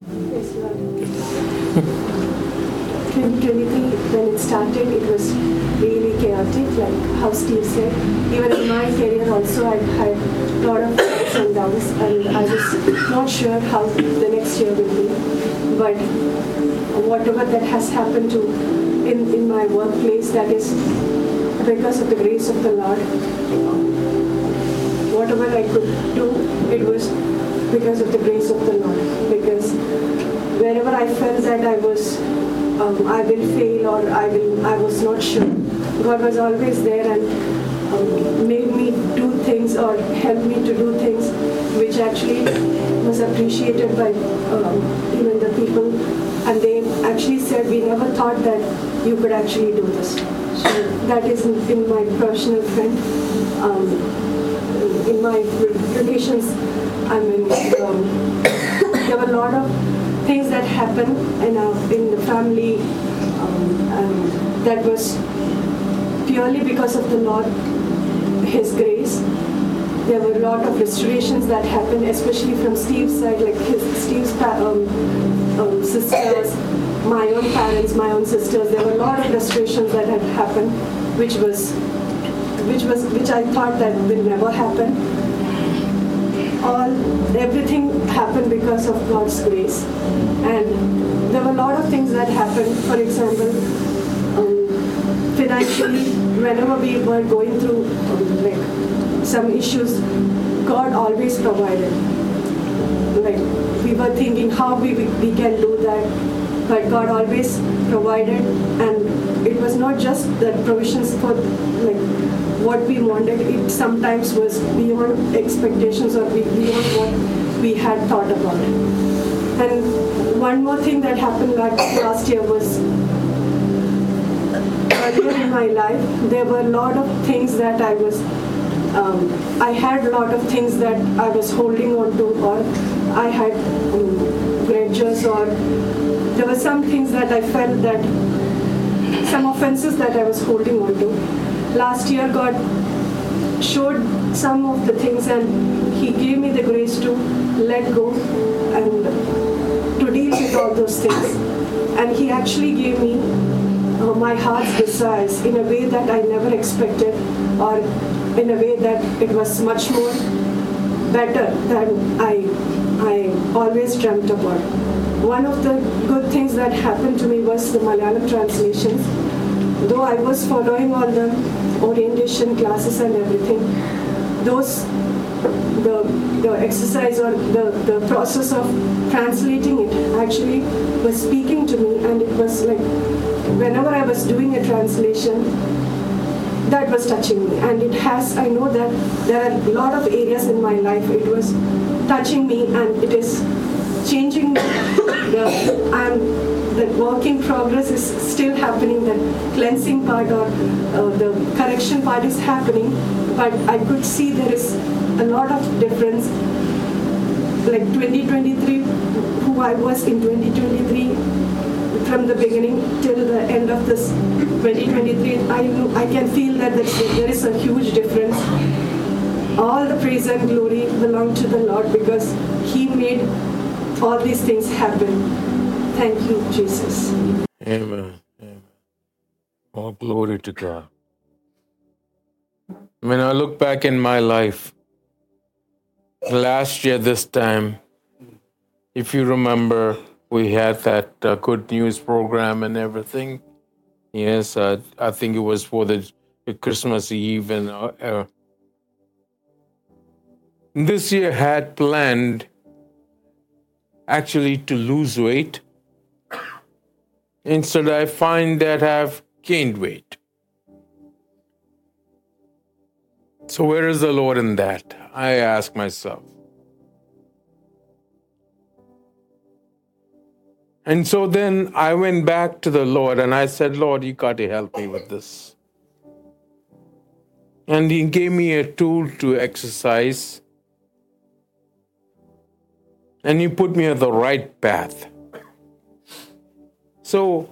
Yes. 2023, when it started, it was really chaotic, like how Steve said. Even in my career also, I had a lot of ups and downs, and I was not sure how the next year will be. But whatever that has happened to in, in my workplace, that is because of the grace of the Lord. Whatever I could do, it was because of the grace of the Lord. Because wherever I felt that I was, um, I will fail or I will, I was not sure. God was always there and um, made me do things or helped me to do things which actually was appreciated by um, even the people. And they actually said, we never thought that you could actually do this. That is in, my personal friend. Um, in my relations, I mean, um, there were a lot of things that happened in, in the family um, that was purely because of the Lord, His grace. There were a lot of restorations that happened, especially from Steve's side, like his Steve's um, um, sisters, my own parents, my own sisters. There were a lot of restorations that had happened, which was, which was, which I thought that will never happen. All, everything happened because of God's grace, and there were a lot of things that happened. For example, um, financially, whenever we were going through um, like some issues, God always provided. Like we were thinking how we, we, we can do that, but God always provided, and it was not just the provisions for like what we wanted. It sometimes was beyond expectations or beyond what we had thought about. And one more thing that happened last year was earlier in my life, there were a lot of things that I was, um, I had a lot of things that I was holding on to, or I had um, or there were some things that I felt that, some offenses that I was holding on to. Last year, God showed some of the things, and He gave me the grace to let go and to deal with all those things. And He actually gave me uh, my heart's desires in a way that I never expected, or in a way that it was much more better than I always dreamt about. One of the good things that happened to me was the Malayalam translations. Though I was following all the orientation classes and everything, those the, the exercise or the, the process of translating it actually was speaking to me and it was like whenever I was doing a translation that was touching me. And it has I know that there are a lot of areas in my life it was touching me and it is changing the I'm the work in progress is still happening the cleansing part or uh, the correction part is happening but I could see there is a lot of difference. Like 2023 who I was in 2023 from the beginning till the end of this 2023 I I can feel that there is a huge difference all the praise and glory belong to the Lord because he made all these things happen thank you Jesus Amen. Amen. All glory to God. When I look back in my life, last year, this time, if you remember, we had that uh, good news program and everything. Yes, I think it was for the Christmas Eve, and uh, uh, this year had planned actually to lose weight. Instead, I find that I've gained weight. So, where is the Lord in that? I ask myself. And so then I went back to the Lord and I said, Lord, you got to help me with this. And He gave me a tool to exercise. And He put me on the right path. So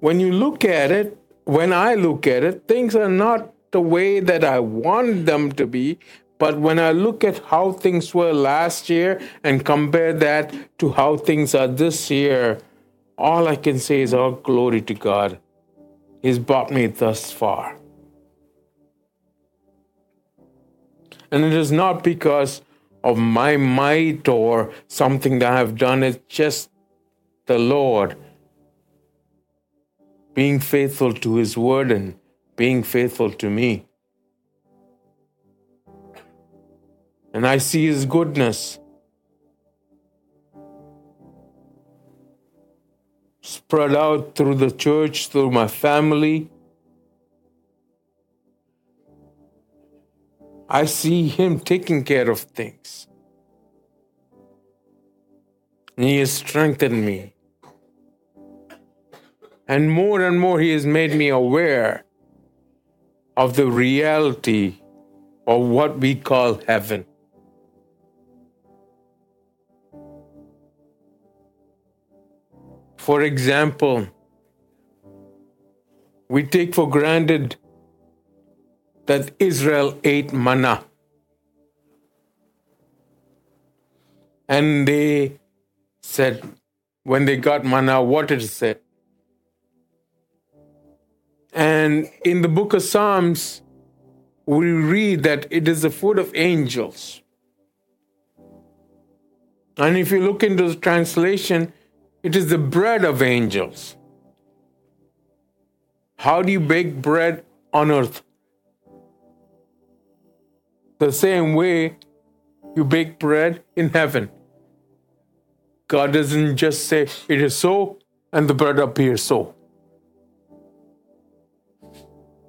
when you look at it, when I look at it, things are not the way that I want them to be, But when I look at how things were last year and compare that to how things are this year, all I can say is all glory to God. He's brought me thus far. And it is not because of my might or something that I've done, it's just the Lord being faithful to His word and being faithful to me. And I see His goodness. Spread out through the church, through my family. I see Him taking care of things. He has strengthened me. And more and more, He has made me aware of the reality of what we call heaven. For example, we take for granted that Israel ate manna. And they said, when they got manna, what it said. And in the book of Psalms, we read that it is the food of angels. And if you look into the translation, it is the bread of angels. How do you bake bread on earth? The same way you bake bread in heaven. God doesn't just say, it is so, and the bread appears so.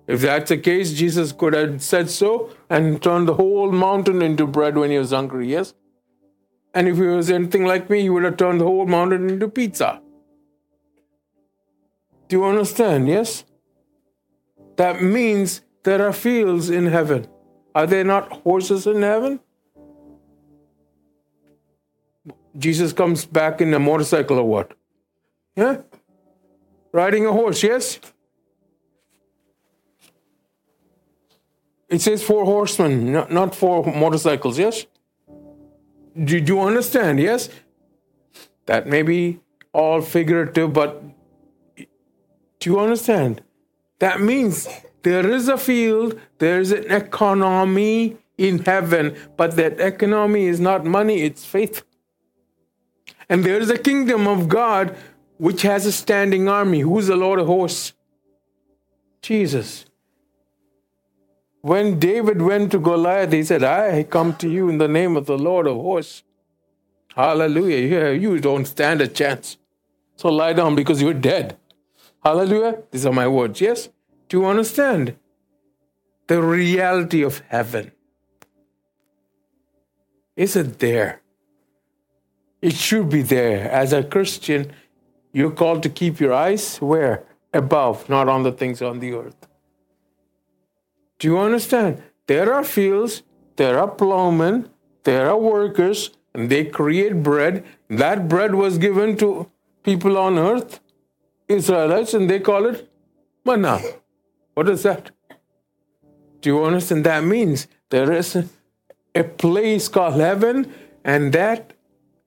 If that's the case, Jesus could have said so and turned the whole mountain into bread when he was hungry, yes? And if he was anything like me, he would have turned the whole mountain into pizza. Do you understand? Yes? That means there are fields in heaven. Are there not horses in heaven? Jesus comes back in a motorcycle or what? Yeah? Riding a horse, yes? It says four horsemen, not, not four motorcycles, yes? Did you understand? Yes? That may be all figurative, but do you understand? That means there is a field, there is an economy in heaven, but that economy is not money, it's faith. And there is a kingdom of God which has a standing army. Who's the Lord of hosts? Jesus. When David went to Goliath, he said, I come to you in the name of the Lord of hosts. Hallelujah. You don't stand a chance. So lie down because you're dead. Hallelujah. These are my words. Yes? Do you understand? The reality of heaven. Is it there? It should be there. As a Christian, you're called to keep your eyes where? Above, not on the things on the earth. Do you understand? There are fields, there are plowmen, there are workers, and they create bread. That bread was given to people on earth, Israelites, and they call it manna. What is that? Do you understand? That means there is a, place called heaven, and that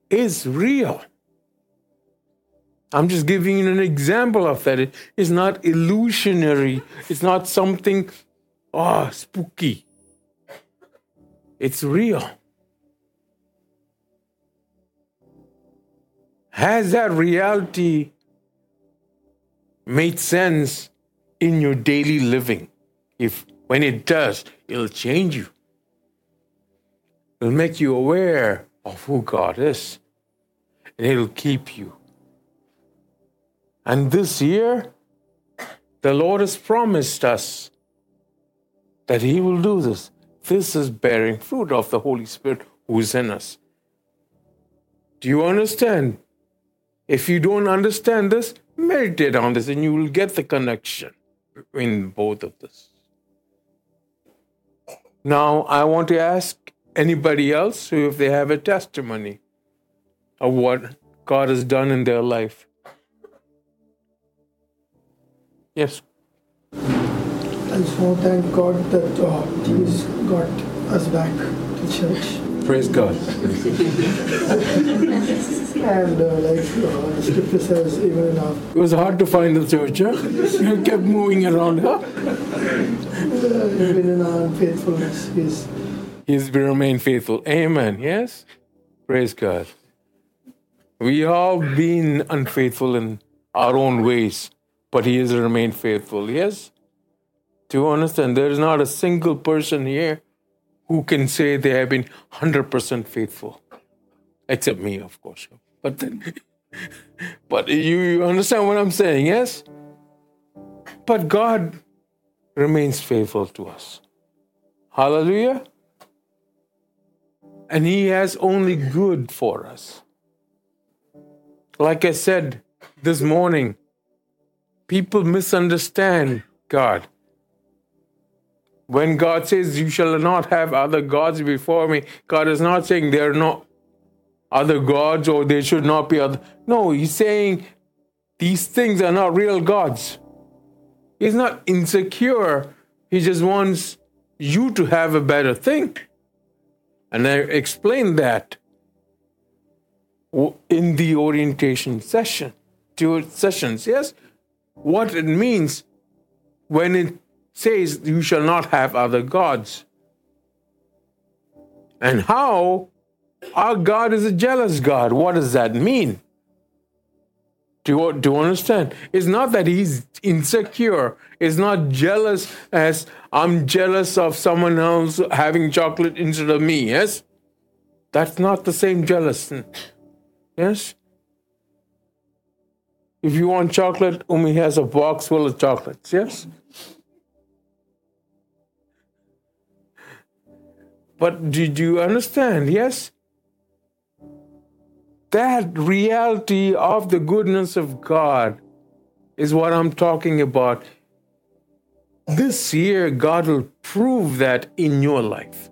is real. I'm just giving you an example of that. It is not illusionary. It's not something oh, spooky. It's real. Has that reality made sense in your daily living? If when it does, it'll change you. It'll make you aware of who God is, and it'll keep you. And this year, the Lord has promised us that He will do this. This is bearing fruit of the Holy Spirit who is in us. Do you understand? If you don't understand this, meditate on this and you will get the connection in both of this. Now, I want to ask anybody else if they have a testimony of what God has done in their life. Yes. Want to thank God that uh, He's got us back to church. Praise God. And uh, like uh, the scripture says, even in our It was hard to find the church, huh? You kept moving around, huh? uh, even in our unfaithfulness, He's He's remained faithful. Amen. Yes? Praise God. We all been unfaithful in our own ways, but He has remained faithful. Yes? Do you understand? There is not a single person here who can say they have been 100% faithful, except me, of course. But then, but you, you understand what I'm saying? Yes? But God remains faithful to us. Hallelujah. And He has only good for us. Like I said this morning, people misunderstand God. When God says, You shall not have other gods before me, God is not saying there are no other gods or there should not be other. No, He's saying these things are not real gods. He's not insecure. He just wants you to have a better thing. And I explained that in the orientation session, two sessions, yes? What it means when it says you shall not have other gods. And how our God is a jealous God. What does that mean? Do you, do you understand? It's not that he's insecure. It's not jealous as I'm jealous of someone else having chocolate instead of me. Yes? That's not the same jealousy. Yes? If you want chocolate, Umi has a box full of chocolates. Yes? But did you understand? Yes? That reality of the goodness of God is what I'm talking about. This year, God will prove that in your life.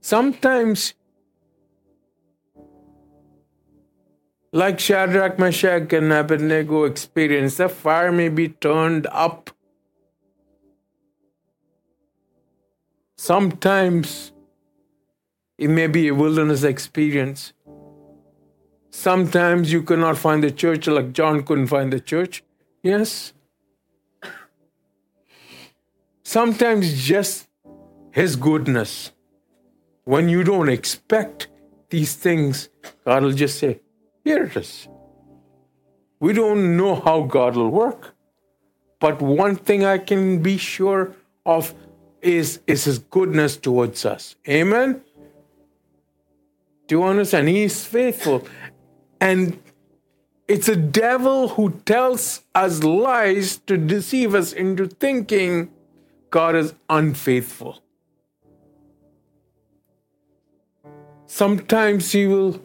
Sometimes, like Shadrach, Meshach, and Abednego experienced, the fire may be turned up. Sometimes it may be a wilderness experience. Sometimes you cannot find the church like John couldn't find the church. Yes. Sometimes just his goodness. When you don't expect these things, God will just say, Here it is. We don't know how God will work. But one thing I can be sure of is, is his goodness towards us. Amen. Do you understand? He is faithful. And it's a devil who tells us lies to deceive us into thinking God is unfaithful. Sometimes he will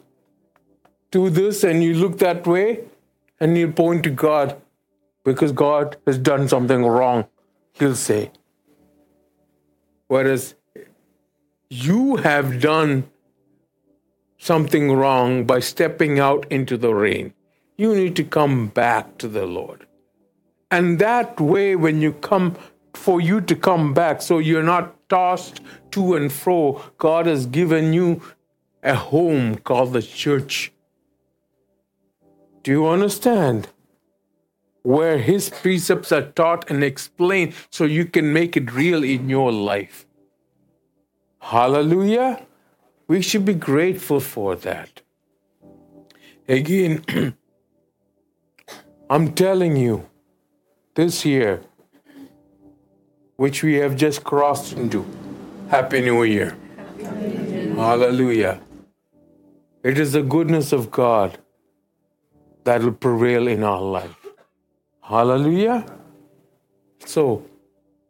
do this and you look that way and you point to God because God has done something wrong, he'll say. Whereas you have done something wrong by stepping out into the rain. You need to come back to the Lord. And that way, when you come, for you to come back, so you're not tossed to and fro, God has given you a home called the church. Do you understand? Where His precepts are taught and explained so you can make it real in your life. Hallelujah. We should be grateful for that. Again, I'm telling you, this year, which we have just crossed into, Happy New Year. Hallelujah. It is the goodness of God that will prevail in our life. Hallelujah. So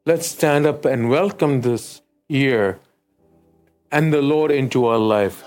let's stand up and welcome this year and the Lord into our life.